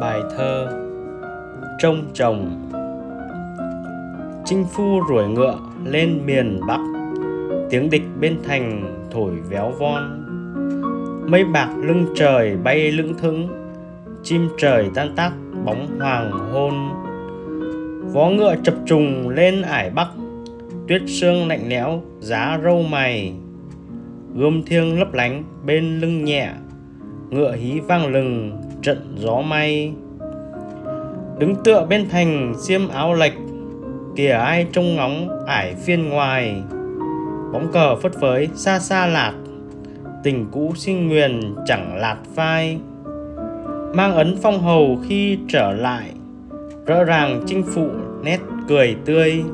Bài thơ Trông chồng. Chinh phu ruổi ngựa lên miền Bắc. Tiếng địch bên thành thổi véo von. Mây bạc lưng trời bay lững thững. Chim trời tan tác bóng hoàng hôn. Vó ngựa chập trùng lên ải Bắc. Tuyết sương lạnh lẽo giá râu mày. Gươm thiêng lấp lánh bên lưng nhẹ. Ngựa hí vang lừng, trận gió may. Đứng tựa bên thành, xiêm áo lệch, Kìa ai trông ngóng, ải phiên ngoài. Bóng cờ phất phới, xa xa lạc Tình cũ sinh nguyền, chẳng lạt phai. Mang ấn phong hầu khi trở lại Rõ ràng chinh phụ, nét cười tươi.